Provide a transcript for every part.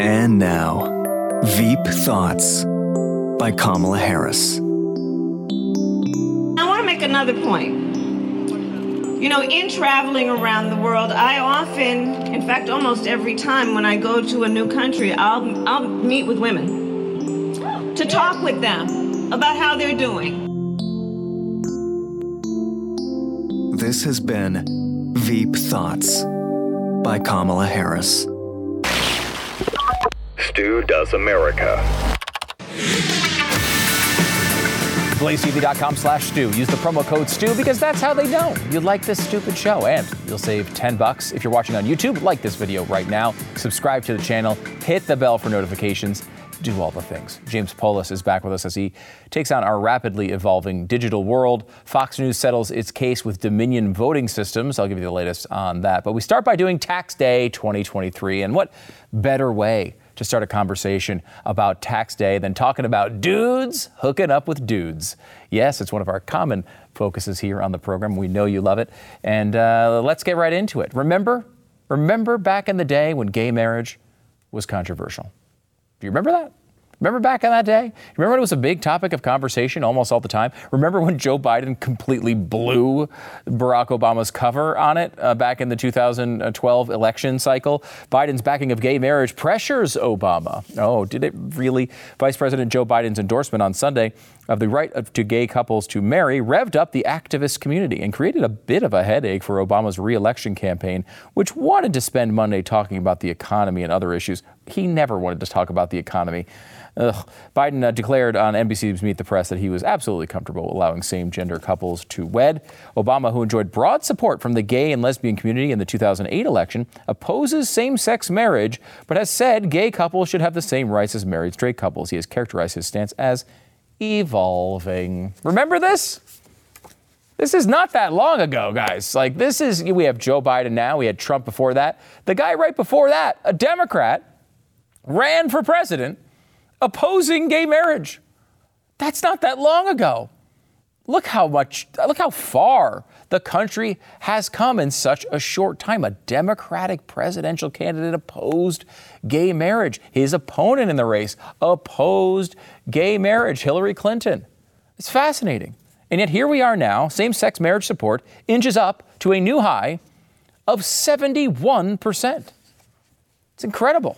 And now, Veep Thoughts by Kamala Harris. I want to make another point. You know, in traveling around the world, I often, in fact, almost every time when I go to a new country, I'll, I'll meet with women to talk with them about how they're doing. This has been Veep Thoughts by Kamala Harris. Stu Does America. BlazeTV.com slash Stu. Use the promo code Stu because that's how they know you like this stupid show. And you'll save 10 bucks if you're watching on YouTube. Like this video right now. Subscribe to the channel. Hit the bell for notifications. Do all the things. James Poulos is back with us as he takes on our rapidly evolving digital world. Fox News settles its case with Dominion voting systems. I'll give you the latest on that. But we start by doing Tax Day 2023. And what better way to start a conversation about tax day than talking about dudes hooking up with dudes. Yes, it's one of our common focuses here on the program. We know you love it. And uh, let's get right into it. Remember, remember back in the day when gay marriage was controversial? Do you remember that? Remember back in that day? Remember when it was a big topic of conversation almost all the time? Remember when Joe Biden completely blew Barack Obama's cover on it uh, back in the 2012 election cycle? Biden's backing of gay marriage pressures Obama. Oh, did it really? Vice President Joe Biden's endorsement on Sunday of the right of, to gay couples to marry revved up the activist community and created a bit of a headache for Obama's reelection campaign, which wanted to spend Monday talking about the economy and other issues. He never wanted to talk about the economy. Ugh. Biden uh, declared on NBC's Meet the Press that he was absolutely comfortable allowing same gender couples to wed. Obama, who enjoyed broad support from the gay and lesbian community in the 2008 election, opposes same sex marriage, but has said gay couples should have the same rights as married straight couples. He has characterized his stance as evolving. Remember this? This is not that long ago, guys. Like, this is, we have Joe Biden now, we had Trump before that. The guy right before that, a Democrat, ran for president opposing gay marriage. That's not that long ago. Look how much, look how far the country has come in such a short time. A Democratic presidential candidate opposed gay marriage. His opponent in the race opposed gay marriage, Hillary Clinton. It's fascinating. And yet here we are now, same sex marriage support inches up to a new high of 71%. It's incredible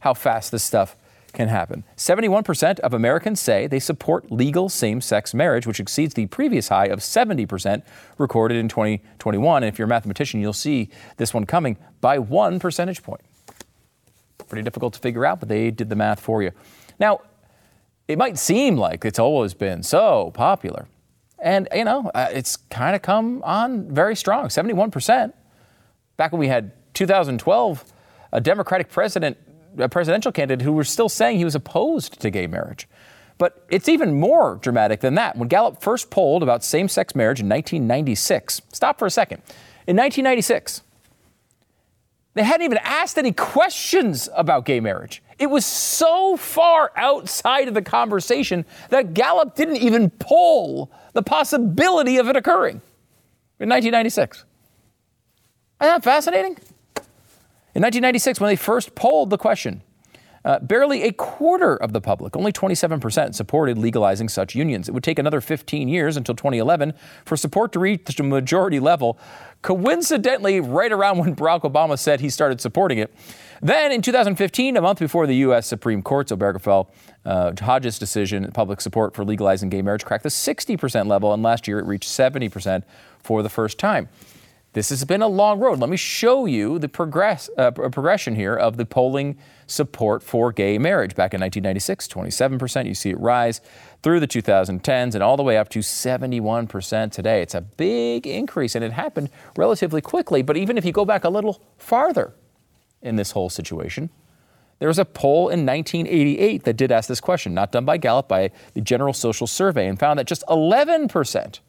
how fast this stuff can happen. 71% of Americans say they support legal same sex marriage, which exceeds the previous high of 70% recorded in 2021. And if you're a mathematician, you'll see this one coming by one percentage point. Pretty difficult to figure out, but they did the math for you. Now, it might seem like it's always been so popular. And, you know, uh, it's kind of come on very strong 71%. Back when we had 2012, a Democratic president a presidential candidate who was still saying he was opposed to gay marriage. But it's even more dramatic than that. When Gallup first polled about same sex marriage in 1996, stop for a second. In 1996, they hadn't even asked any questions about gay marriage. It was so far outside of the conversation that Gallup didn't even poll the possibility of it occurring in 1996. Isn't that fascinating? In 1996, when they first polled the question, uh, barely a quarter of the public, only 27%, supported legalizing such unions. It would take another 15 years until 2011 for support to reach the majority level, coincidentally, right around when Barack Obama said he started supporting it. Then in 2015, a month before the U.S. Supreme Court's Obergefell uh, Hodges decision, public support for legalizing gay marriage cracked the 60% level, and last year it reached 70% for the first time. This has been a long road. Let me show you the progress, uh, progression here of the polling support for gay marriage. Back in 1996, 27%. You see it rise through the 2010s and all the way up to 71% today. It's a big increase, and it happened relatively quickly. But even if you go back a little farther in this whole situation, there was a poll in 1988 that did ask this question, not done by Gallup, by the General Social Survey, and found that just 11%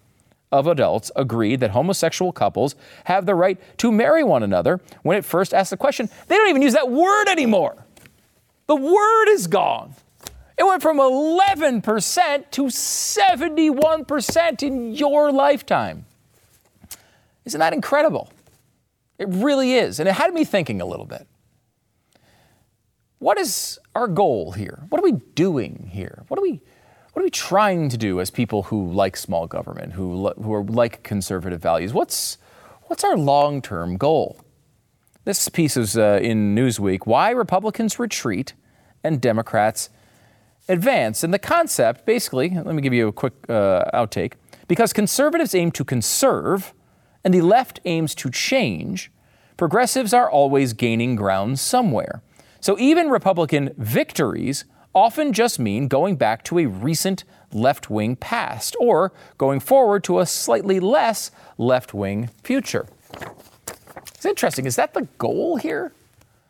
of adults agreed that homosexual couples have the right to marry one another when it first asked the question. They don't even use that word anymore. The word is gone. It went from 11% to 71% in your lifetime. Isn't that incredible? It really is. And it had me thinking a little bit. What is our goal here? What are we doing here? What are we, what are we trying to do as people who like small government, who, who are like conservative values? What's, what's our long term goal? This piece is uh, in Newsweek Why Republicans Retreat and Democrats Advance. And the concept, basically, let me give you a quick uh, outtake. Because conservatives aim to conserve and the left aims to change, progressives are always gaining ground somewhere. So even Republican victories often just mean going back to a recent left wing past or going forward to a slightly less left wing future. It's interesting. Is that the goal here?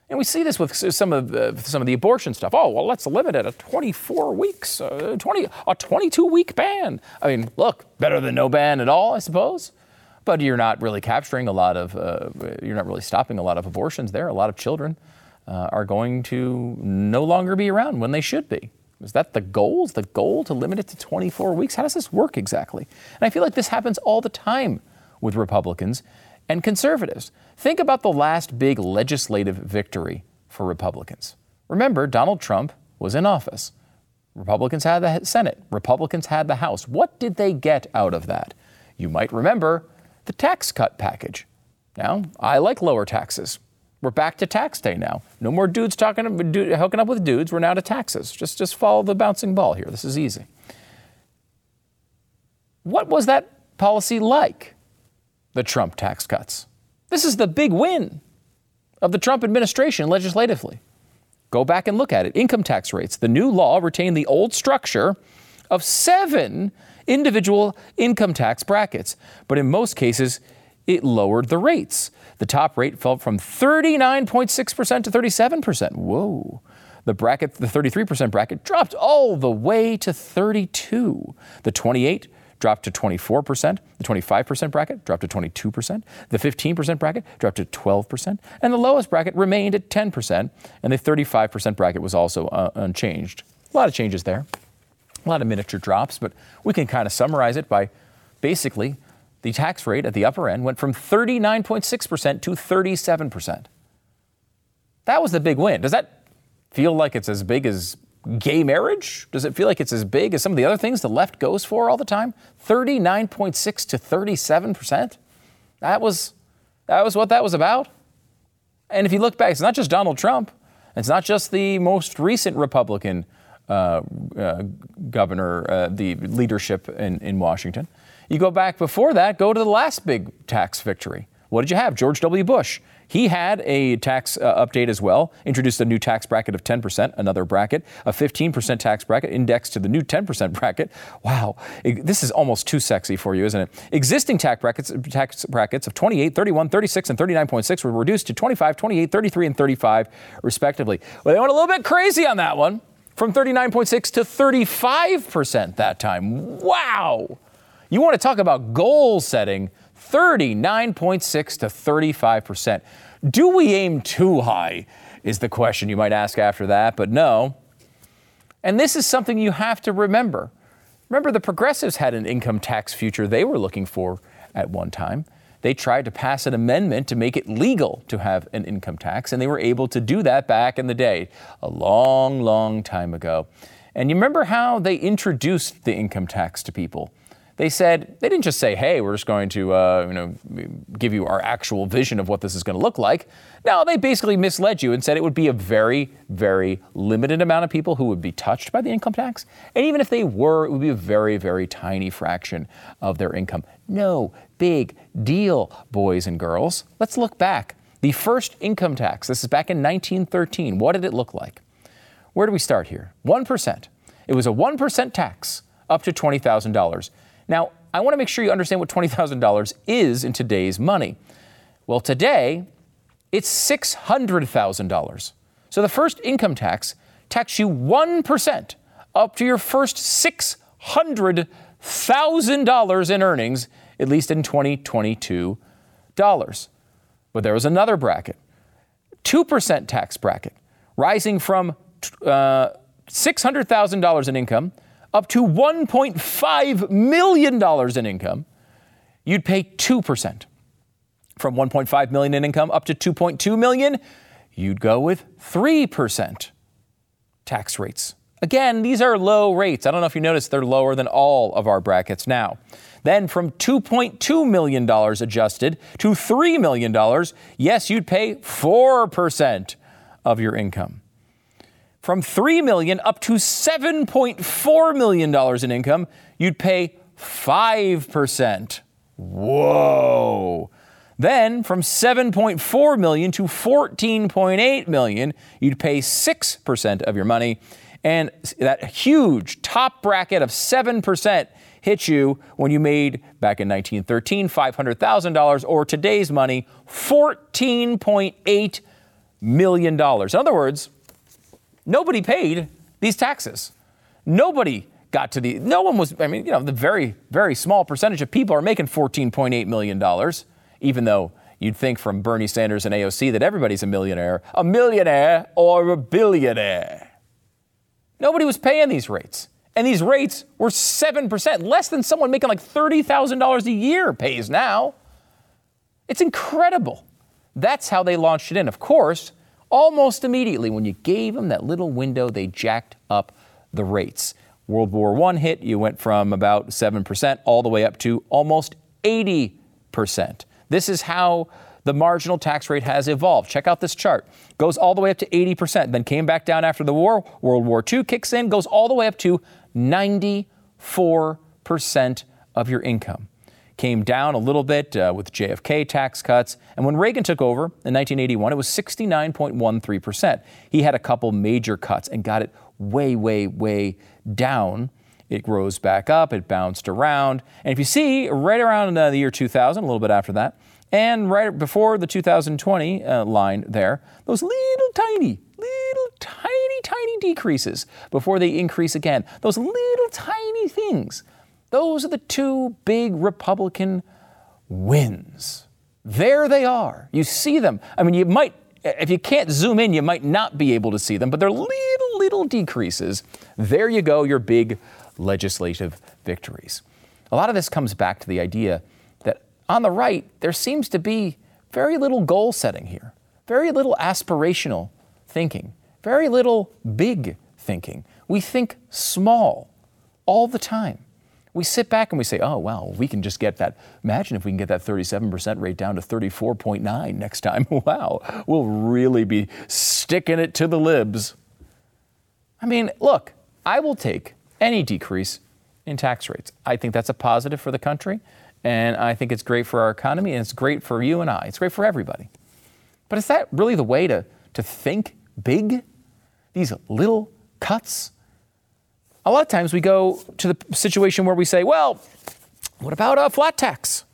And we see this with some of the, some of the abortion stuff. Oh, well, let's limit it at 24 weeks, uh, 20, a 22 week ban. I mean, look, better than no ban at all, I suppose. But you're not really capturing a lot of, uh, you're not really stopping a lot of abortions there. A lot of children uh, are going to no longer be around when they should be. Is that the goal? Is the goal to limit it to 24 weeks? How does this work exactly? And I feel like this happens all the time with Republicans and conservatives. Think about the last big legislative victory for Republicans. Remember, Donald Trump was in office. Republicans had the Senate, Republicans had the House. What did they get out of that? You might remember the tax cut package. Now, I like lower taxes. We're back to tax day now. No more dudes talking, hooking up with dudes. We're now to taxes. Just, just follow the bouncing ball here. This is easy. What was that policy like? The Trump tax cuts. This is the big win of the Trump administration legislatively. Go back and look at it. Income tax rates. The new law retained the old structure of seven individual income tax brackets, but in most cases, it lowered the rates. The top rate fell from 39.6% to 37%. Whoa. The bracket, the 33% bracket dropped all the way to 32. The 28 dropped to 24%. The 25% bracket dropped to 22%. The 15% bracket dropped to 12%. And the lowest bracket remained at 10%. And the 35% bracket was also uh, unchanged. A lot of changes there. A lot of miniature drops, but we can kind of summarize it by basically the tax rate at the upper end went from 39.6% to 37%. That was the big win. Does that feel like it's as big as gay marriage? Does it feel like it's as big as some of the other things the left goes for all the time? 39.6 to 37%? That was that was what that was about. And if you look back, it's not just Donald Trump. It's not just the most recent Republican uh, uh, governor, uh, the leadership in, in Washington. You go back before that, go to the last big tax victory. What did you have? George W. Bush. He had a tax uh, update as well, introduced a new tax bracket of 10%, another bracket, a 15% tax bracket indexed to the new 10% bracket. Wow, this is almost too sexy for you, isn't it? Existing tax brackets, tax brackets of 28, 31, 36, and 39.6 were reduced to 25, 28, 33, and 35, respectively. Well, they went a little bit crazy on that one, from 39.6 to 35% that time. Wow. You want to talk about goal setting? 39.6 to 35%. Do we aim too high? Is the question you might ask after that, but no. And this is something you have to remember. Remember, the progressives had an income tax future they were looking for at one time. They tried to pass an amendment to make it legal to have an income tax, and they were able to do that back in the day, a long, long time ago. And you remember how they introduced the income tax to people? They said, they didn't just say, hey, we're just going to uh, you know, give you our actual vision of what this is going to look like. No, they basically misled you and said it would be a very, very limited amount of people who would be touched by the income tax. And even if they were, it would be a very, very tiny fraction of their income. No big deal, boys and girls. Let's look back. The first income tax, this is back in 1913. What did it look like? Where do we start here? 1%. It was a 1% tax up to $20,000. Now, I want to make sure you understand what $20,000 is in today's money. Well, today, it's $600,000. So the first income tax tax you 1% up to your first $600,000 in earnings, at least in 2022 dollars. But there was another bracket, 2% tax bracket, rising from uh, $600,000 in income up to $1.5 million in income, you'd pay 2%. From 1.5 million in income up to 2.2 million, you'd go with 3% tax rates. Again, these are low rates. I don't know if you noticed they're lower than all of our brackets now. Then from $2.2 million adjusted to $3 million, yes, you'd pay 4% of your income. From 3 million up to 7.4 million dollars in income, you'd pay 5%. Whoa. Then from 7.4 million to 14.8 million, you'd pay 6% of your money. And that huge top bracket of 7% hit you when you made back in 1913 $500,000 or today's money $14.8 million. In other words, nobody paid these taxes. Nobody got to the, no one was, I mean, you know, the very, very small percentage of people are making $14.8 million, even though you'd think from Bernie Sanders and AOC that everybody's a millionaire, a millionaire or a billionaire. Nobody was paying these rates. And these rates were 7%, less than someone making like $30,000 a year pays now. It's incredible. That's how they launched it in. Of course, almost immediately when you gave them that little window, they jacked up the rates. World War I hit, you went from about 7% all the way up to almost 80%. This is how the marginal tax rate has evolved. Check out this chart. Goes all the way up to 80%, then came back down after the war. World War II kicks in, goes all the way up to 94% of your income. Came down a little bit uh, with JFK tax cuts. And when Reagan took over in 1981, it was 69.13%. He had a couple major cuts and got it way, way, way down. It rose back up, it bounced around. And if you see, right around uh, the year 2000, a little bit after that, and right before the 2020 uh, line there, those little tiny, little tiny, tiny decreases before they increase again. Those little tiny things. Those are the two big Republican wins. There they are. You see them. I mean, you might, if you can't zoom in, you might not be able to see them, but they're little, little decreases. There you go, your big legislative victories. A lot of this comes back to the idea that on the right, there seems to be very little goal setting here, very little aspirational thinking, very little big thinking. We think small all the time. We sit back and we say, oh, well, we can just get that. Imagine if we can get that 37% rate down to 34.9 next time. wow, we'll really be sticking it to the libs. I mean, look, I will take any decrease in tax rates. I think that's a positive for the country. And I think it's great for our economy and it's great for you and I. It's great for everybody. But is that really the way to, to think big? These little cuts? A lot of times we go to the situation where we say, well, what about a flat tax?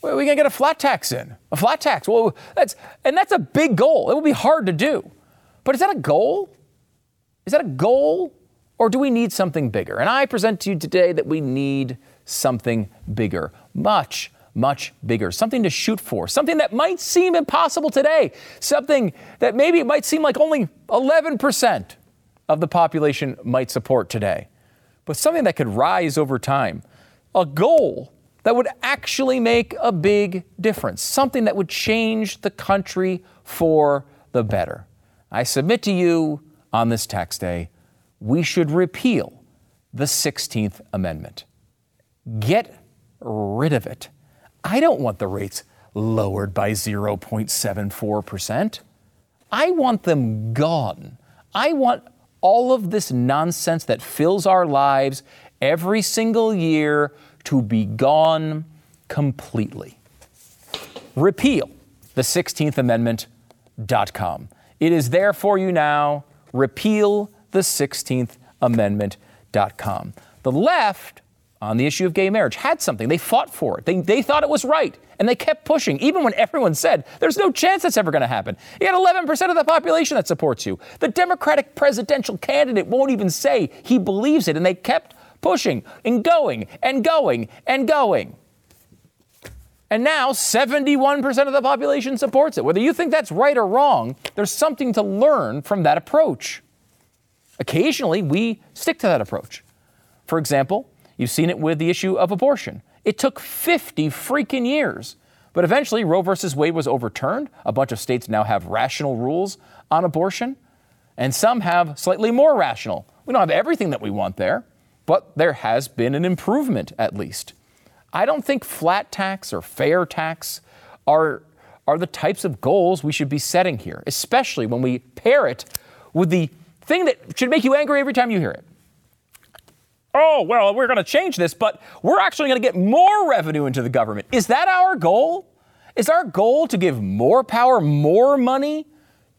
Where are we going to get a flat tax in? A flat tax. Well, that's, and that's a big goal. It will be hard to do. But is that a goal? Is that a goal? Or do we need something bigger? And I present to you today that we need something bigger, much, much bigger, something to shoot for, something that might seem impossible today, something that maybe it might seem like only 11% of the population might support today, but something that could rise over time, a goal that would actually make a big difference, something that would change the country for the better. I submit to you on this tax day, we should repeal the 16th Amendment. Get rid of it. I don't want the rates lowered by 0.74%. I want them gone. I want all of this nonsense that fills our lives every single year to be gone completely. Repeal the 16th Amendment.com. It is there for you now. Repeal the 16th Amendment.com. The left on the issue of gay marriage had something. They fought for it. They, they thought it was right. And they kept pushing, even when everyone said, there's no chance that's ever going to happen. You had 11% of the population that supports you. The Democratic presidential candidate won't even say he believes it. And they kept pushing and going and going and going. And now 71% of the population supports it. Whether you think that's right or wrong, there's something to learn from that approach. Occasionally, we stick to that approach. For example, You've seen it with the issue of abortion. It took 50 freaking years But eventually, Roe versus Wade was overturned. A bunch of states now have rational rules on abortion, and some have slightly more rational. We don't have everything that we want there, but there has been an improvement at least. I don't think flat tax or fair tax are, are the types of goals we should be setting here, especially when we pair it with the thing that should make you angry every time you hear it. Oh, well, we're going to change this, but we're actually going to get more revenue into the government. Is that our goal? Is our goal to give more power, more money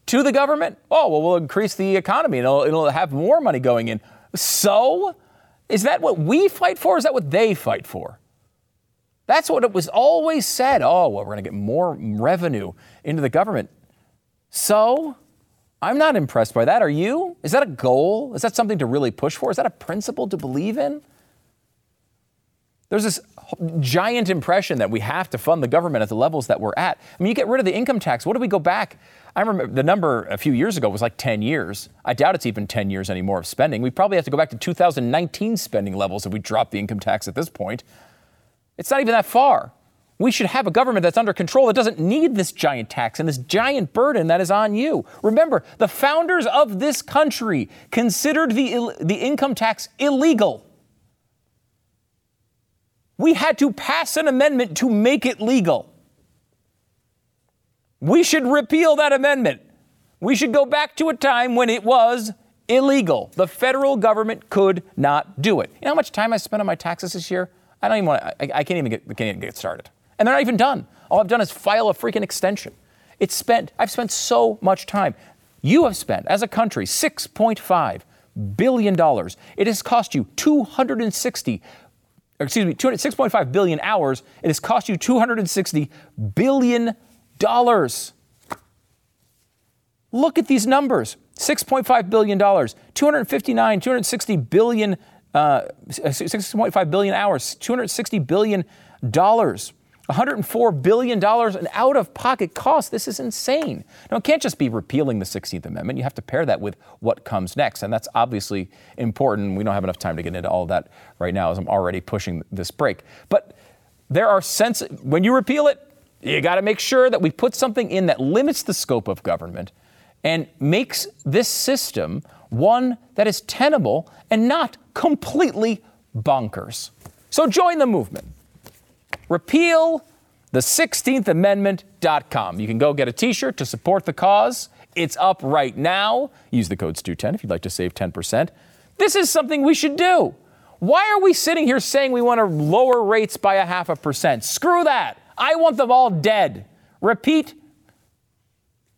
to the government? Oh, well, we'll increase the economy and it'll, it'll have more money going in. So, is that what we fight for? Is that what they fight for? That's what it was always said. Oh, well, we're going to get more revenue into the government. So, I'm not impressed by that. Are you? Is that a goal? Is that something to really push for? Is that a principle to believe in? There's this giant impression that we have to fund the government at the levels that we're at. I mean, you get rid of the income tax. What do we go back? I remember the number a few years ago was like 10 years. I doubt it's even 10 years anymore of spending. We probably have to go back to 2019 spending levels if we drop the income tax at this point. It's not even that far. We should have a government that's under control that doesn't need this giant tax and this giant burden that is on you. Remember, the founders of this country considered the, the income tax illegal. We had to pass an amendment to make it legal. We should repeal that amendment. We should go back to a time when it was illegal. The federal government could not do it. You know how much time I spent on my taxes this year? I don't even want to, I, I can't even get, can't even get started. And they're not even done. All I've done is file a freaking extension. It's spent, I've spent so much time. You have spent, as a country, $6.5 billion. It has cost you 260, excuse me, 6.5 billion hours. It has cost you 260 billion dollars. Look at these numbers. $6.5 billion, 259, 260 billion, uh, 6.5 billion hours, 260 billion dollars. $104 billion in out of pocket costs. This is insane. Now, it can't just be repealing the 16th Amendment. You have to pair that with what comes next. And that's obviously important. We don't have enough time to get into all of that right now as I'm already pushing this break. But there are sense, when you repeal it, you got to make sure that we put something in that limits the scope of government and makes this system one that is tenable and not completely bonkers. So join the movement. Repeal the 16th Amendment.com. You can go get a t shirt to support the cause. It's up right now. Use the code STU10 if you'd like to save 10%. This is something we should do. Why are we sitting here saying we want to lower rates by a half a percent? Screw that. I want them all dead. Repeat.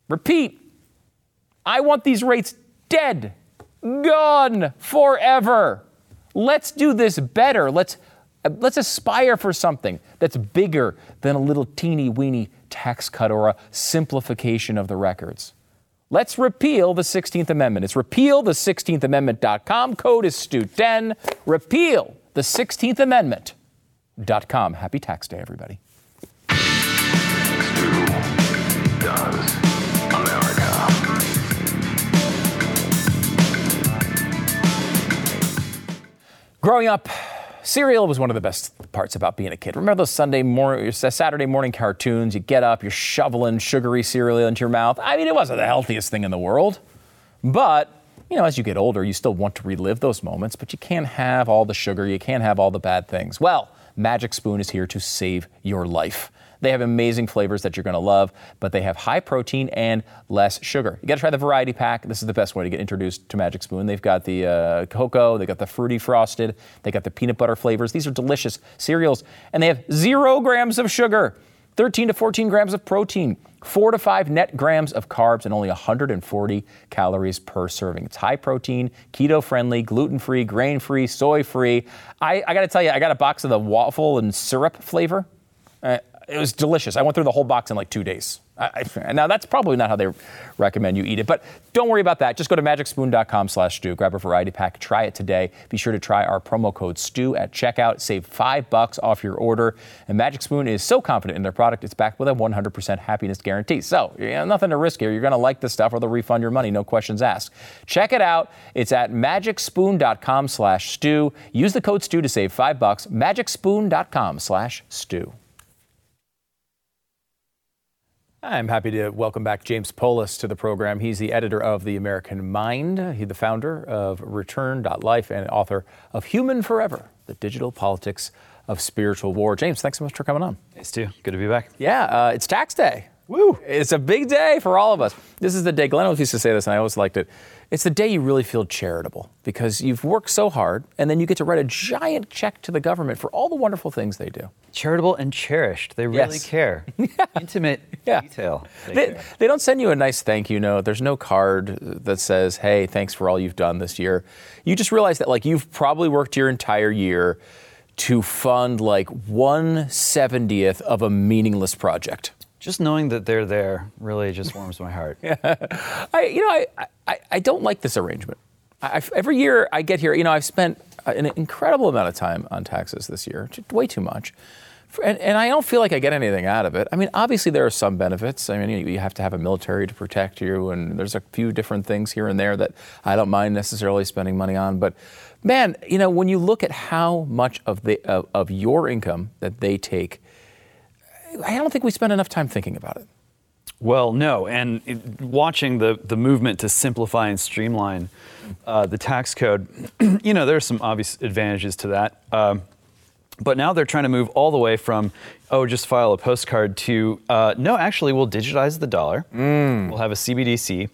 Repeat. I want these rates dead. Gone forever. Let's do this better. Let's let's aspire for something that's bigger than a little teeny weeny tax cut or a simplification of the records. Let's repeal the 16th Amendment. It's repeal the 16th Amendment.com. Code is STU10. Repeal the 16th Amendment.com. Happy tax day, everybody. Stu does America. Growing up, cereal was one of the best parts about being a kid. Remember those Sunday morning, Saturday morning cartoons? You get up, you're shoveling sugary cereal into your mouth. I mean, it wasn't the healthiest thing in the world, but you know, as you get older, you still want to relive those moments, but you can't have all the sugar, you can't have all the bad things. Well, Magic Spoon is here to save your life. They have amazing flavors that you're going to love, but they have high protein and less sugar. You got to try the variety pack. This is the best way to get introduced to Magic Spoon. They've got the uh, cocoa, they got the fruity frosted, they got the peanut butter flavors. These are delicious cereals, and they have zero grams of sugar, 13 to 14 grams of protein, four to five net grams of carbs, and only 140 calories per serving. It's high protein, keto friendly, gluten free, grain free, soy free. I, I got to tell you, I got a box of the waffle and syrup flavor. Uh, it was delicious. I went through the whole box in like two days. I, I, now that's probably not how they recommend you eat it, but don't worry about that. Just go to magicspoon.com/stu, grab a variety pack, try it today. Be sure to try our promo code STU at checkout. Save five bucks off your order. And Magic Spoon is so confident in their product, it's backed with a 100% happiness guarantee. So nothing to risk here. You're going to like this stuff, or they'll refund your money, no questions asked. Check it out. It's at magicspoon.com/stu. Use the code STU to save five bucks. Magicspoon.com/stu. I'm happy to welcome back James Poulos to the program. He's the editor of The American Mind. He's the founder of Return.life and author of Human Forever The Digital Politics of Spiritual War. James, thanks so much for coming on. Thanks, Stu. Good to be back. Yeah, uh, it's tax day. Woo! It's a big day for all of us. This is the day, Glenn always used to say this, and I always liked it. It's the day you really feel charitable because you've worked so hard, and then you get to write a giant check to the government for all the wonderful things they do. Charitable and cherished. They really Yes. care. Intimate Yeah. detail. They They, care. they don't send you a nice thank you note. There's no card that says, hey, thanks for all you've done this year. You just realize that, like, you've probably worked your entire year to fund like 170th of a meaningless project. Just knowing that they're there really just warms my heart. yeah. I, you know, I, I, I don't like this arrangement. I, every year I get here, you know, I've spent uh, an incredible amount of time on taxes this year, way too much. And, and I don't feel like I get anything out of it. I mean, obviously there are some benefits. I mean, you, you have to have a military to protect you, and there's a few different things here and there that I don't mind necessarily spending money on. But man, you know, when you look at how much of the of, of your income that they take, I don't think we spend enough time thinking about it. Well, no, and it, watching the the movement to simplify and streamline uh, the tax code, you know, there are some obvious advantages to that. Um, but now they're trying to move all the way from, oh, just file a postcard to, uh, no, actually, we'll digitize the dollar. We'll have a CBDC,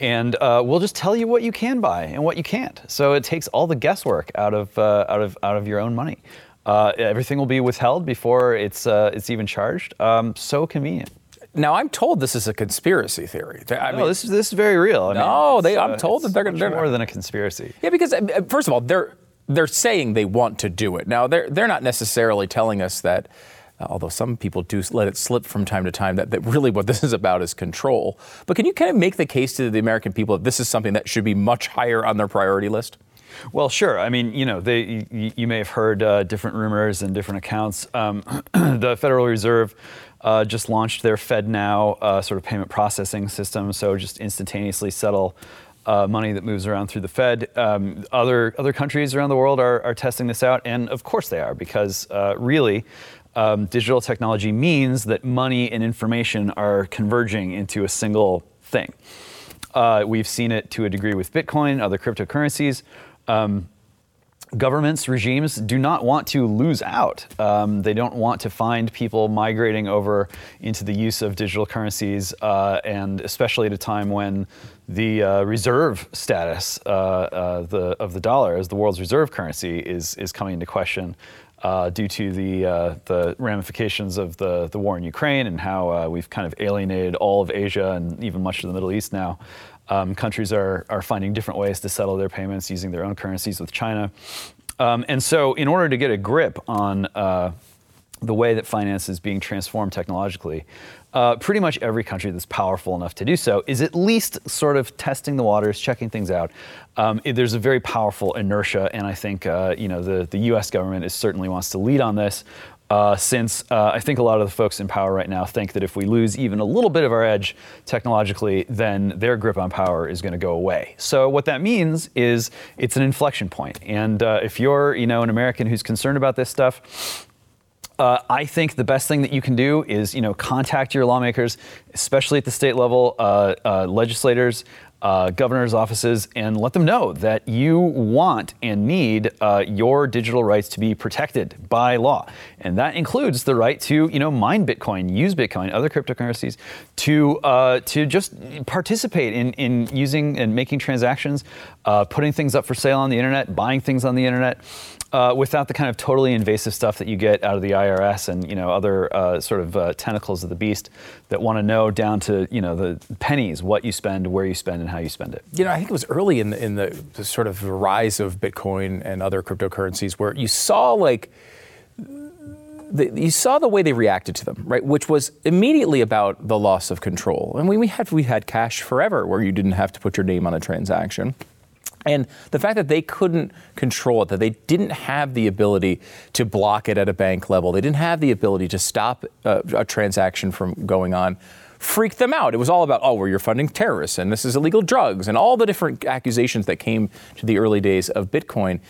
and uh, we'll just tell you what you can buy and what you can't. So it takes all the guesswork out of uh, out of out of your own money. Uh, everything will be withheld before it's uh, it's even charged. Um, so convenient. Now I'm told this is a conspiracy theory. I no, this is this is very real. I No, it's, they- I'm told that they're they're- more than a conspiracy. Yeah, because uh, first of all, they're they're saying they want to do it. Now they're they're not necessarily telling us that. uh, Although some people do let it slip from time to time, that, that really what this is about is control. But can you kind of make the case to the American people that this is something that should be much higher on their priority list? Well, sure. I mean, you know, they, you, you may have heard uh, different rumors and different accounts. Um, the Federal Reserve uh, just launched their FedNow uh, sort of payment processing system, so just instantaneously settle uh, money that moves around through the Fed. Um, other other countries around the world are, are testing this out, and of course they are, because uh, really. Um, digital technology means that money and information are converging into a single thing. Uh, we've seen it to a degree with Bitcoin, other cryptocurrencies. Um, governments, regimes do not want to lose out. Um, they don't want to find people migrating over into the use of digital currencies, uh, and especially at a time when the uh, reserve status uh, uh, the, of the dollar as the world's reserve currency is, is coming into question. Uh, due to the uh, the ramifications of the, the war in Ukraine and how we've kind of alienated all of Asia and even much of the Middle East now, um, countries are are finding different ways to settle their payments using their own currencies with China, um, and so in order to get a grip on uh, the way that finance is being transformed technologically, uh, pretty much every country that's powerful enough to do so is at least sort of testing the waters, checking things out. Um, it- there's a very powerful inertia, and I think uh, you know the the U.S. government is certainly wants to lead on this. Uh, since uh, I think a lot of the folks in power right now think that if we lose even a little bit of our edge technologically, then their grip on power is going to go away. So what that means is it's an inflection point. And uh, if you're, you know, an American who's concerned about this stuff, uh, I think the best thing that you can do is, you know, contact your lawmakers, especially at the state level, uh, uh, legislators, uh, governors' offices, and let them know that you want and need uh, your digital rights to be protected by law, and that includes the right to, you know, mine Bitcoin, use Bitcoin, other cryptocurrencies, to uh, to just participate in in using and making transactions, uh, putting things up for sale on the internet, buying things on the internet uh, without the kind of totally invasive stuff that you get out of the IRS and you know other uh, sort of uh, tentacles of the beast that want to know down to you know the pennies what you spend, where you spend, and how you spend it. You know, I think it was early in the, in the, the sort of rise of Bitcoin and other cryptocurrencies where you saw like the, you saw the way they reacted to them, right? Which was immediately about the loss of control. And we, we had we had cash forever, where you didn't have to put your name on a transaction. And the fact that they couldn't control it, that they didn't have the ability to block it at a bank level, they didn't have the ability to stop uh, a transaction from going on, freaked them out. It was all about, oh, well, you're funding terrorists and this is illegal drugs and all the different accusations that came to the early days of Bitcoin.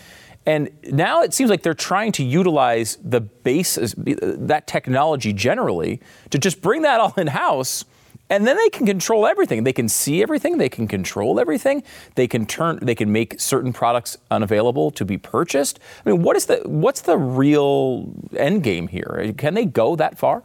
And now it seems like they're trying to utilize the base, that technology generally, to just bring that all in house and then they can control everything. They can see everything. They can control everything. They can turn. They can make certain products unavailable to be purchased. I mean, what is the what's the real end game here? Can they go that far?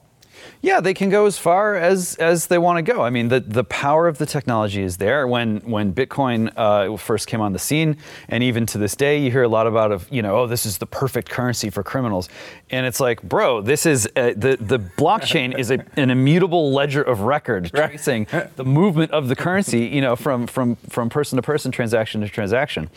Yeah, they can go as far as as they want to go. I mean, the the power of the technology is there. When when Bitcoin uh, first came on the scene, and even to this day, you hear a lot about of you know, oh, this is the perfect currency for criminals, and it's like, bro, this is a, the the blockchain is a, an immutable ledger of record tracing the movement of the currency, you know, from from from person to person, transaction to transaction.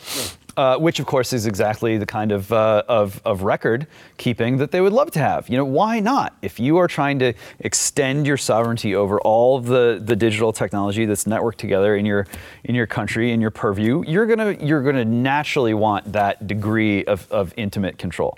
Uh, which of course is exactly the kind of, uh, of, of record keeping that they would love to have. You know, why not? If you are trying to extend your sovereignty over all the, the digital technology that's networked together in your in your country in your purview, you're gonna you're gonna naturally want that degree of, of intimate control.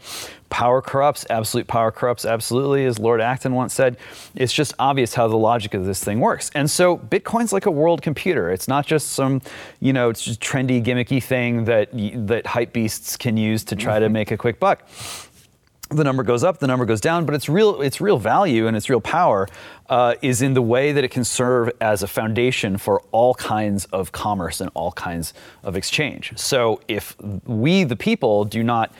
Power corrupts, absolute power corrupts, absolutely, as Lord Acton once said. It's just obvious how the logic of this thing works. And so Bitcoin's like a world computer. It's not just some, you know, it's just trendy, gimmicky thing that that hype beasts can use to try to make a quick buck the number goes up, the number goes down, but its real its real value and its real power uh, is in the way that it can serve as a foundation for all kinds of commerce and all kinds of exchange. So if we, the people, do not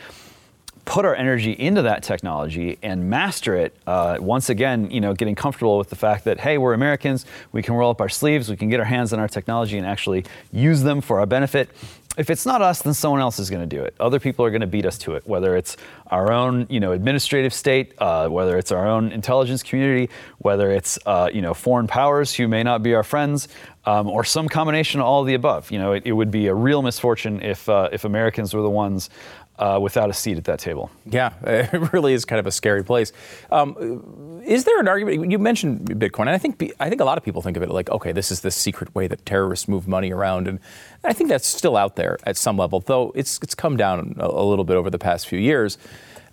put our energy into that technology and master it, uh, once again, you know, getting comfortable with the fact that hey, we're Americans, we can roll up our sleeves, we can get our hands on our technology and actually use them for our benefit if it's not us, then someone else is going to do it. Other people are going to beat us to it, whether it's our own, you know, administrative state, uh, whether it's our own intelligence community, whether it's, uh, you know, foreign powers who may not be our friends, um, or some combination of all of the above. You know, it, it would be a real misfortune if uh, if Americans were the ones uh, without a seat at that table. Yeah, it really is kind of a scary place. Um, is there an argument? You mentioned Bitcoin, and I think I think a lot of people think of it like, okay, this is the secret way that terrorists move money around, and I think that's still out there at some level, though it's it's come down a, little bit over the past few years.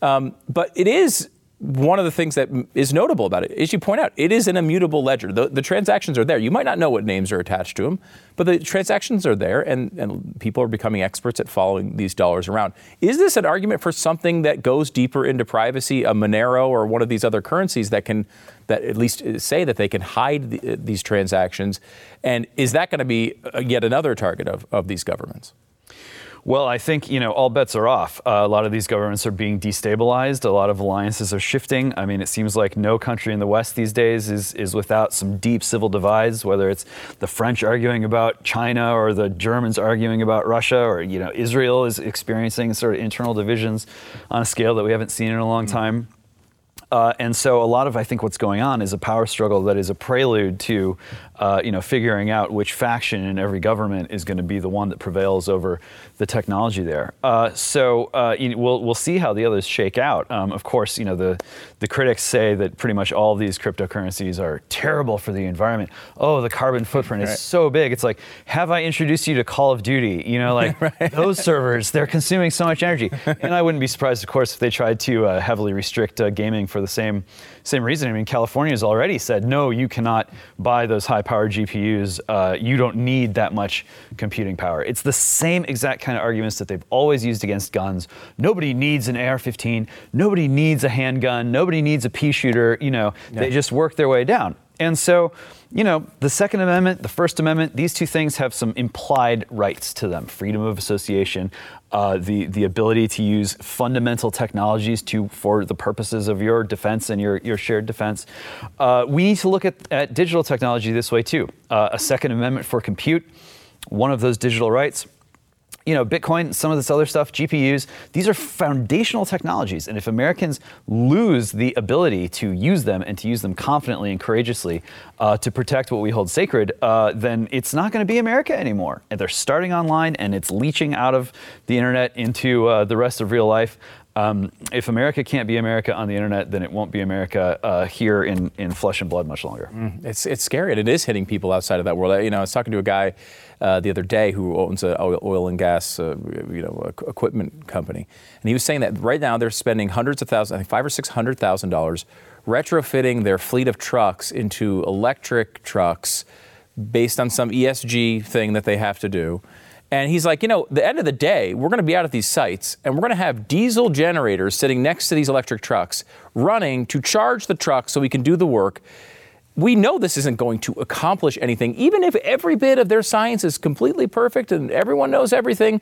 Um, but it is one of the things that is notable about it, as you point out, it is an immutable ledger. The, the, transactions are there. You might not know what names are attached to them, but the transactions are there, and, and people are becoming experts at following these dollars around. Is this an argument for something that goes deeper into privacy, a Monero or one of these other currencies that can, that at least say that they can hide the, these transactions? And is that going to be uh, yet another target of, of these governments? Well, I think you know all bets are off. Uh, a lot of these governments are being destabilized. A lot of alliances are shifting. I mean, it seems like no country in the West these days is is without some deep civil divides. Whether it's the French arguing about China or the Germans arguing about Russia, or you know Israel is experiencing sort of internal divisions on a scale that we haven't seen in a long mm. time. Uh, and so a lot of I think what's going on is a power struggle that is a prelude to, uh, you know, figuring out which faction in every government is going to be the one that prevails over the technology there. Uh, so uh, you know, we'll we'll see how the others shake out. Um, of course, you know the the critics say that pretty much all these cryptocurrencies are terrible for the environment. Oh, the carbon footprint right. is so big. It's like, have I introduced you to Call of Duty? You know, like right. those servers, they're consuming so much energy. And I wouldn't be surprised, of course, if they tried to uh, heavily restrict uh, gaming for the same same reason. I mean, California has already said no, you cannot buy those high-powered GPUs. Uh, you don't need that much computing power. It's the same exact kind of arguments that they've always used against guns. Nobody needs an AR-15. Nobody needs a handgun. Nobody needs a pea shooter. You know, yeah. they just work their way down. And so, you know, the Second Amendment, the First Amendment, these two things have some implied rights to them freedom of association, uh, the, the ability to use fundamental technologies to, for the purposes of your defense and your, your shared defense. Uh, we need to look at, at digital technology this way too. Uh, a Second Amendment for compute, one of those digital rights you know, Bitcoin, some of this other stuff, GPUs, these are foundational technologies. And if Americans lose the ability to use them and to use them confidently and courageously uh, to protect what we hold sacred, uh, then it's not going to be America anymore. And they're starting online and it's leaching out of the internet into uh, the rest of real life. Um, if America can't be America on the internet, then it won't be America uh, here in, in flesh and blood much longer. Mm, it's, it's scary, and it is hitting people outside of that world. You know, I was talking to a guy uh, the other day who owns an oil and gas, uh, you know, equipment company, and he was saying that right now they're spending hundreds of thousands, I think five or six hundred thousand dollars, retrofitting their fleet of trucks into electric trucks, based on some ESG thing that they have to do. And he's like, you know, the end of the day, we're going to be out at these sites and we're going to have diesel generators sitting next to these electric trucks running to charge the truck so we can do the work. we know this isn't going to accomplish anything. Even if every bit of their science is completely perfect and everyone knows everything,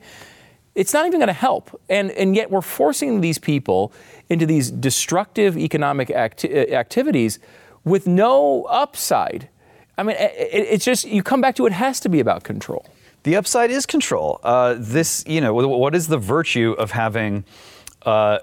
it's not even going to help. And, and yet we're forcing these people into these destructive economic acti- uh, activities with no upside. I mean, it, it's just, you come back to it has to be about control. The upside is control. Uh, this, you know, what is the virtue of having uh,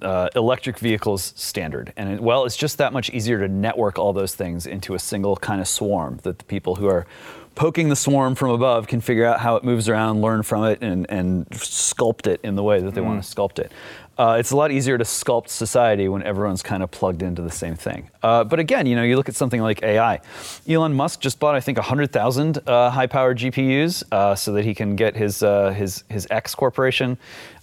uh, electric vehicles standard? And it, well, it's just that much easier to network all those things into a single kind of swarm that the people who are poking the swarm from above can figure out how it moves around, learn from it, and, and sculpt it in the way that they mm. want to sculpt it. Uh, it's a lot easier to sculpt society when everyone's kind of plugged into the same thing. Uh, but again, you know, you look at something like AI. Elon Musk just bought, I think, 100,000 uh, high-powered GPUs uh, so that he can get his uh, his his X corporation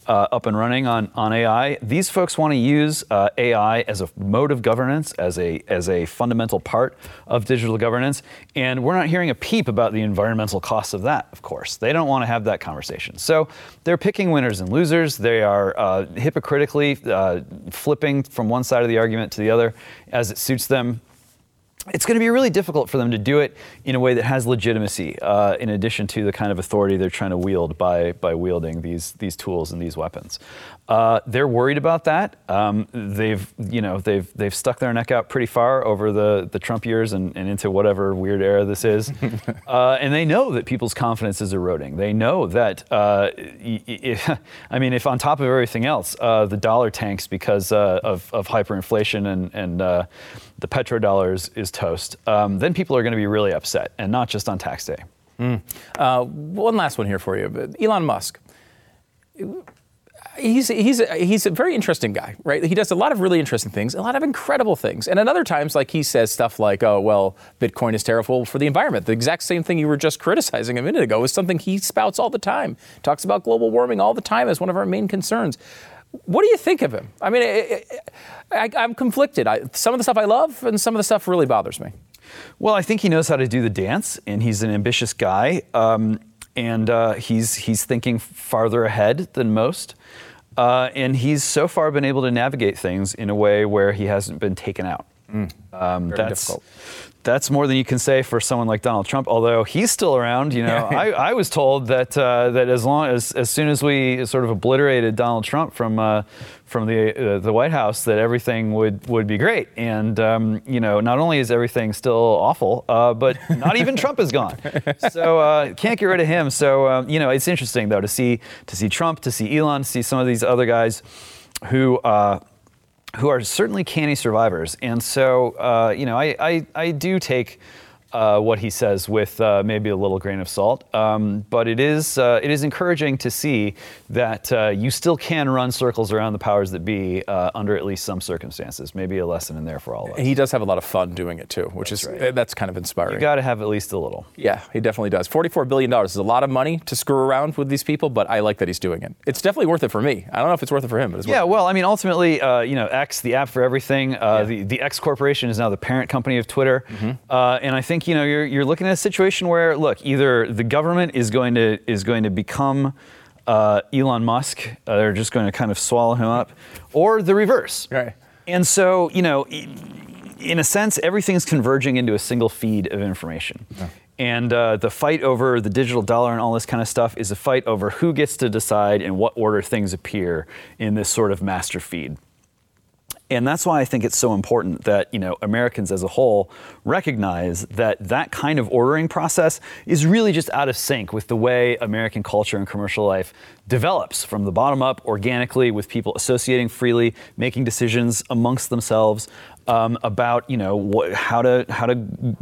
uh, up and running on, on AI. These folks want to use uh, AI as a mode of governance, as a, as a fundamental part of digital governance. And we're not hearing a peep about the environmental costs of that, of course. They don't want to have that conversation. So they're picking winners and losers. They are uh, hypocritically uh, flipping from one side of the argument to the other as it suits them it's going to be really difficult for them to do it in a way that has legitimacy, uh, in addition to the kind of authority they're trying to wield by, by wielding these, these tools and these weapons. Uh, they're worried about that. Um, they've, you know, they've, they've stuck their neck out pretty far over the, the Trump years and, and into whatever weird era this is. uh, and they know that people's confidence is eroding. They know that, uh, if, I mean, if on top of everything else, uh, the dollar tanks because uh, of, of hyperinflation and, and uh, the petrodollars is toast, um, then people are going to be really upset, and not just on tax day. Mm. one last one here for you Elon Musk he's he's a, he's a very interesting guy, right? He does a lot of really interesting things, a lot of incredible things, and at other times, like he says stuff like, "Oh, well, Bitcoin is terrible for the environment." The exact same thing you were just criticizing a minute ago is something he spouts all the time. Talks about global warming all the time as one of our main concerns. What do you think of him? I mean, I, am conflicted. I, some of the stuff I love, and some of the stuff really bothers me. Well, I think he knows how to do the dance, and he's an ambitious guy. Um, and uh, he's he's thinking farther ahead than most. Uh, and he's so far been able to navigate things in a way where he hasn't been taken out. Mm. Um, that's difficult. That's more than you can say for someone like Donald Trump. Although he's still around, you know, I, I, was told that uh, that as long as as soon as we sort of obliterated Donald Trump from uh, from the uh, the White House, that everything would would be great. And um, you know, not only is everything still awful, uh, but not even Trump is gone. So uh, can't get rid of him. So um, you know, it's interesting though to see to see Trump, to see Elon, to see some of these other guys who uh, who are certainly canny survivors. And so, uh, you know, I, I, I do take uh, what he says with uh, maybe a little grain of salt. Um, but it is uh, it is encouraging to see that uh, you still can run circles around the powers that be uh, under at least some circumstances. Maybe a lesson in there for all of us. He does have a lot of fun doing it too, which that's is right. that's kind of inspiring. You got to have at least a little. Yeah, he definitely does. Forty-four billion dollars is a lot of money to screw around with these people, but I like that he's doing it. It's definitely worth it for me. I don't know if it's worth it for him, but it's yeah. Well, I mean, ultimately, uh, you know, X, the app for everything, yeah. the the X corporation is now the parent company of Twitter, mm-hmm. and I think you know you're you're looking looking at a situation where, look, either the government is going to is going to become uh, Elon Musk, uh, they're just going to kind of swallow him up, or the reverse. Right. And so, you know, in a sense, everything's converging into a single feed of information. Yeah. And uh, the fight over the digital dollar and all this kind of stuff is a fight over who gets to decide in what order things appear in this sort of master feed. And that's why I think it's so important that you know Americans as a whole recognize that that kind of ordering process is really just out of sync with the way American culture and commercial life develops from the bottom up organically with people associating freely, making decisions amongst themselves um, about you know wh- how to how to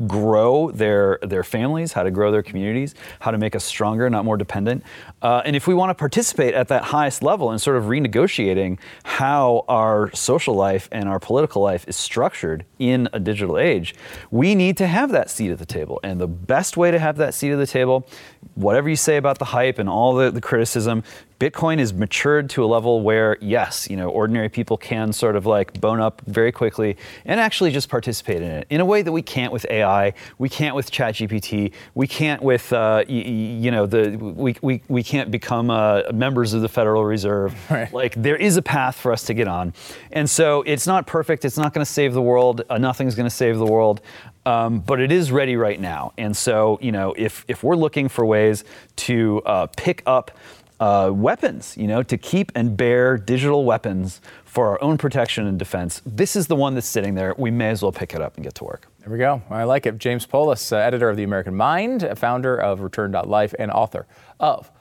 grow their their families, how to grow their communities, how to make us stronger, not more dependent. Uh, and if we want to participate at that highest level in sort of renegotiating how our social life and our political life is structured in a digital age, we need to have that seat at the table. And the best way to have that seat at the table, whatever you say about the hype and all the, the criticism, Bitcoin is matured to a level where, yes, you know, ordinary people can sort of like bone up very quickly and actually just participate in it in a way that we can't with AI, we can't with ChatGPT, we can't with, uh, y- y- you know, the we, we, we can't become uh, members of the Federal Reserve. Right. Like there is a path for us to get on, and so it's not perfect. It's not going to save the world. Uh, nothing's going to save the world. Um, but it is ready right now, and so you know if if we're looking for ways to uh, pick up uh, weapons, you know, to keep and bear digital weapons for our own protection and defense. This is the one that's sitting there. We may as well pick it up and get to work. There we go. I like it. James Poulos, uh, editor of The American Mind, founder of Return.life, and author of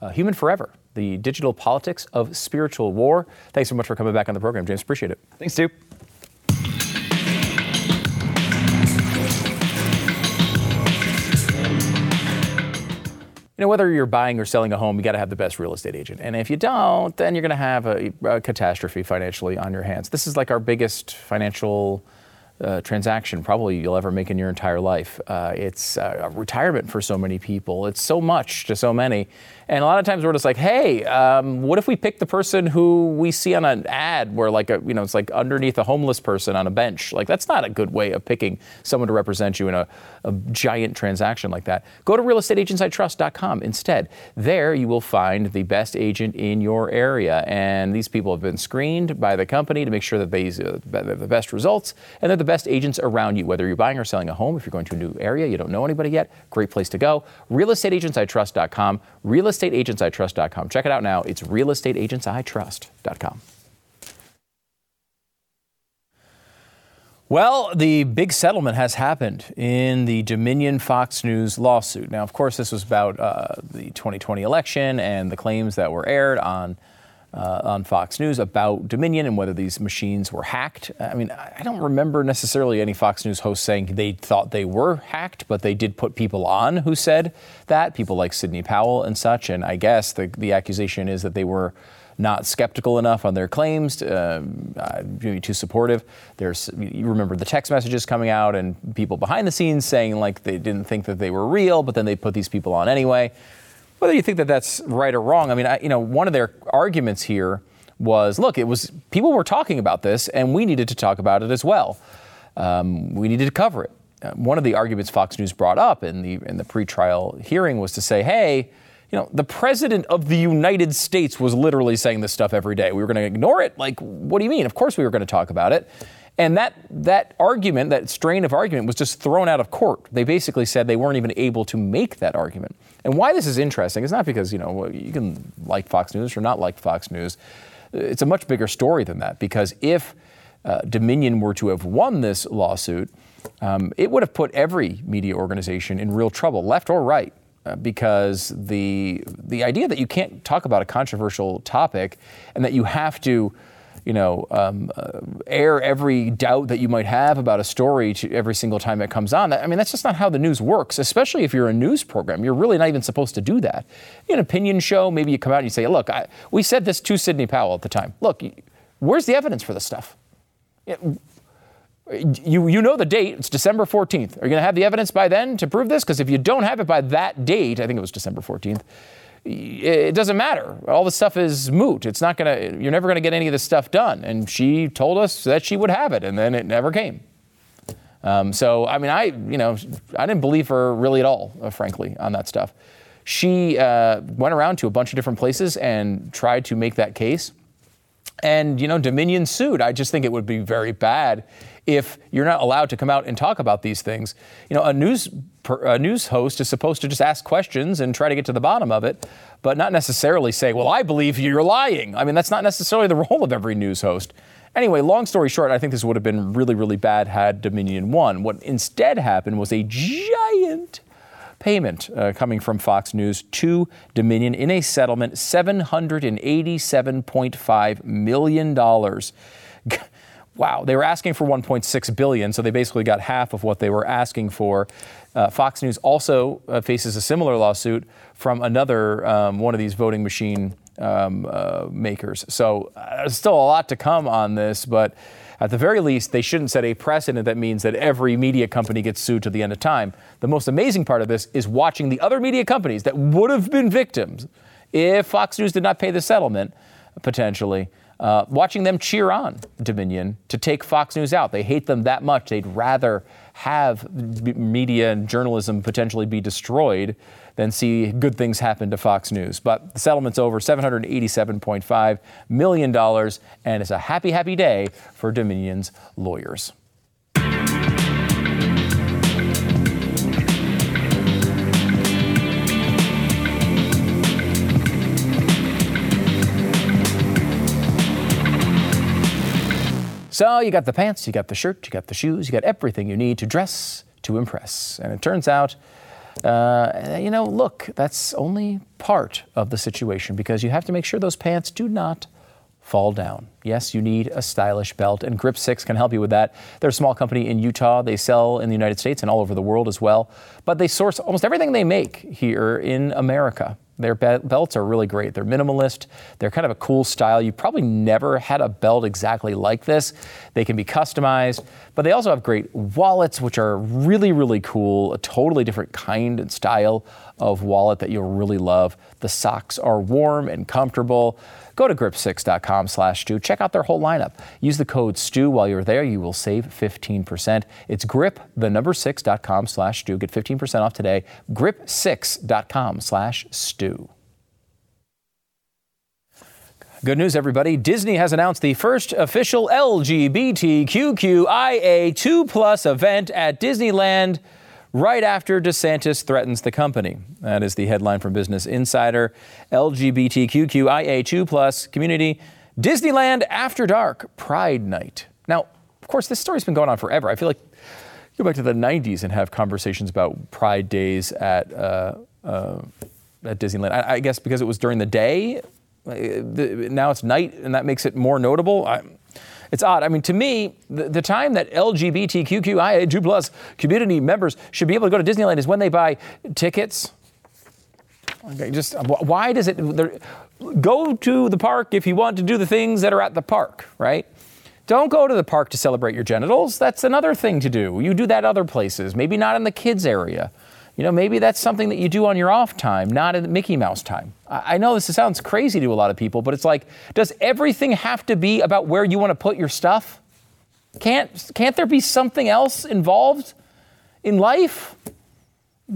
uh, Human Forever, the digital politics of spiritual war. Thanks so much for coming back on the program, James. Appreciate it. Thanks, Stu. Know, whether you're buying or selling a home, you got to have the best real estate agent. And if you don't, then you're going to have a, a catastrophe financially on your hands. This is like our biggest financial uh, transaction probably you'll ever make in your entire life. Uh, it's uh, retirement for so many people. It's so much to so many. And a lot of times we're just like, hey, um, what if we pick the person who we see on an ad where like a, you know, it's like underneath a homeless person on a bench. Like that's not a good way of picking someone to represent you in a, a giant transaction like that. Go to realestateagentsitrust.com instead. There you will find the best agent in your area. And these people have been screened by the company to make sure that they uh, have the best results and they're the best agents around you, whether you're buying or selling a home. If you're going to a new area, you don't know anybody yet, great place to go. Realestateagentsitrust.com. Realestateagentsitrust.com. Check it out now. It's realestateagentsitrust.com. Well, the big settlement has happened in the Dominion Fox News lawsuit. Now, of course, this was about uh, the 2020 election and the claims that were aired on uh, on Fox News about Dominion and whether these machines were hacked. I mean, I don't remember necessarily any Fox News host saying they thought they were hacked, but they did put people on who said that, people like Sidney Powell and such. And I guess the, the accusation is that they were not skeptical enough on their claims, uh, maybe too supportive. There's, you remember the text messages coming out and people behind the scenes saying like they didn't think that they were real, but then they put these people on anyway whether you think that that's right or wrong, I mean, I, you know, one of their arguments here was, look, it was people were talking about this, and we needed to talk about it as well. Um, we needed to cover it. Uh, one of the arguments Fox News brought up in the in the pretrial hearing was to say, hey, you know, the president of the United States was literally saying this stuff every day. We were going to ignore it. Like, what do you mean? Of course, we were going to talk about it. And that that argument, that strain of argument, was just thrown out of court. They basically said they weren't even able to make that argument. And why this is interesting is not because you know you can like Fox News or not like Fox News. It's a much bigger story than that. Because if uh, Dominion were to have won this lawsuit, um, it would have put every media organization in real trouble, left or right. Uh, because the the idea that you can't talk about a controversial topic and that you have to you know, um, uh, air every doubt that you might have about a story to every single time it comes on. I mean, that's just not how the news works, especially if you're a news program. You're really not even supposed to do that. In an opinion show, maybe you come out and you say, look, I, we said this to Sidney Powell at the time. Look, where's the evidence for this stuff? You, you know the date, it's December 14th. Are you going to have the evidence by then to prove this? Because if you don't have it by that date, I think it was December 14th, it doesn't matter. All the stuff is moot. It's not gonna. You're never gonna get any of this stuff done. And she told us that she would have it, and then it never came. Um, so I mean, I you know I didn't believe her really at all, uh, frankly, on that stuff. She uh, went around to a bunch of different places and tried to make that case. And you know, Dominion sued. I just think it would be very bad if you're not allowed to come out and talk about these things. You know, a news a news host is supposed to just ask questions and try to get to the bottom of it, but not necessarily say, "Well, I believe you're lying." I mean, that's not necessarily the role of every news host. Anyway, long story short, I think this would have been really, really bad had Dominion won. What instead happened was a giant payment uh, coming from Fox News to Dominion in a settlement $787.5 million. wow, they were asking for 1.6 billion, so they basically got half of what they were asking for. Uh, Fox News also uh, faces a similar lawsuit from another um, one of these voting machine um, uh, makers. So uh, there's still a lot to come on this, but at the very least, they shouldn't set a precedent that means that every media company gets sued to the end of time. The most amazing part of this is watching the other media companies that would have been victims if Fox News did not pay the settlement, potentially. Uh, watching them cheer on Dominion to take Fox News out. They hate them that much. They'd rather have media and journalism potentially be destroyed than see good things happen to Fox News. But the settlement's over $787.5 million, and it's a happy, happy day for Dominion's lawyers. So you got the pants, you got the shirt, you got the shoes, you got everything you need to dress to impress. And it turns out, uh, you know, look, that's only part of the situation because you have to make sure those pants do not fall down. Yes, you need a stylish belt, and Grip 6 can help you with that. They're a small company in Utah. They sell in the United States and all over the world as well. But they source almost everything they make here in America. Their be- belts are really great. They're minimalist. They're kind of a cool style. You probably never had a belt exactly like this. They can be customized, but they also have great wallets, which are really, really cool. A totally different kind and style of wallet that you'll really love. The socks are warm and comfortable. Go to grip6.com slash stu. Check out their whole lineup. Use the code STU while you're there. You will save 15%. It's grip, the number 6.com slash stu. Get 15% off today. Grip6.com slash stu. Good news, everybody. Disney has announced the first official LGBTQIA2 plus event at Disneyland right after DeSantis threatens the company. That is the headline from Business Insider. LGBTQIA2 plus community Disneyland After Dark Pride Night. Now, of course, this story's been going on forever. I feel like go back to the 90s and have conversations about Pride days at uh, uh, at Disneyland. I, I, guess because it was during the day. Uh, the, now it's night, and that makes it more notable. I, it's odd. I mean, to me, the, the time that LGBTQIA2 plus community members should be able to go to Disneyland is when they buy tickets. Okay, just why does it go to the park if you want to do the things that are at the park, right? Don't go to the park to celebrate your genitals. That's another thing to do. You do that other places, maybe not in the kids area. You know, maybe that's something that you do on your off time, not at Mickey Mouse time. I know this sounds crazy to a lot of people, but it's like, does everything have to be about where you want to put your stuff? Can't, can't there be something else involved in life?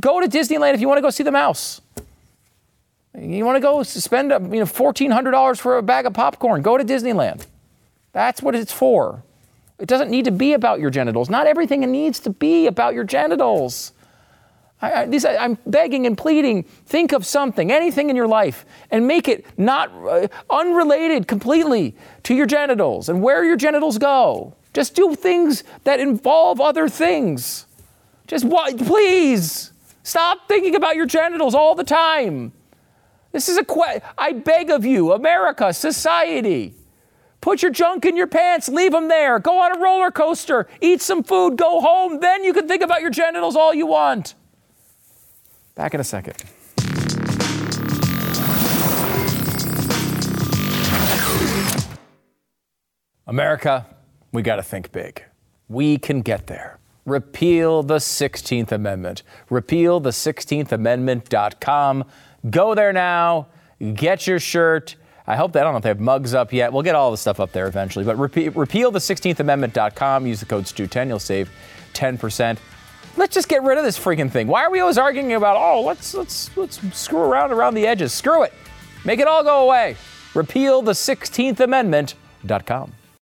Go to Disneyland if you want to go see the mouse. You want to go spend um, you know $1,400 for a bag of popcorn, go to Disneyland. That's what it's for. It doesn't need to be about your genitals. Not everything needs to be about your genitals. I, I, these, I, am begging and pleading. Think of something, anything in your life, and make it not uh, unrelated completely to your genitals and where your genitals go. Just do things that involve other things. Just what? Please stop thinking about your genitals all the time. This is a que- I beg of you, America, society. Put your junk in your pants, leave them there. Go on a roller coaster, eat some food, go home. Then you can think about your genitals all you want. Back in a second. America, we got to think big. We can get there. Repeal the 16th Amendment. Repeal the 16th Amendment.com. Go there now. Get your shirt. I hope they I don't know if they have mugs up yet. We'll get all the stuff up there eventually. But repeal, repeal the 16th Amendment.com. Use the code STU10. You'll save 10%. Let's just get rid of this freaking thing. Why are we always arguing about, oh, let's let's let's screw around around the edges? Screw it. Make it all go away. Repeal the 16th Amendment.com.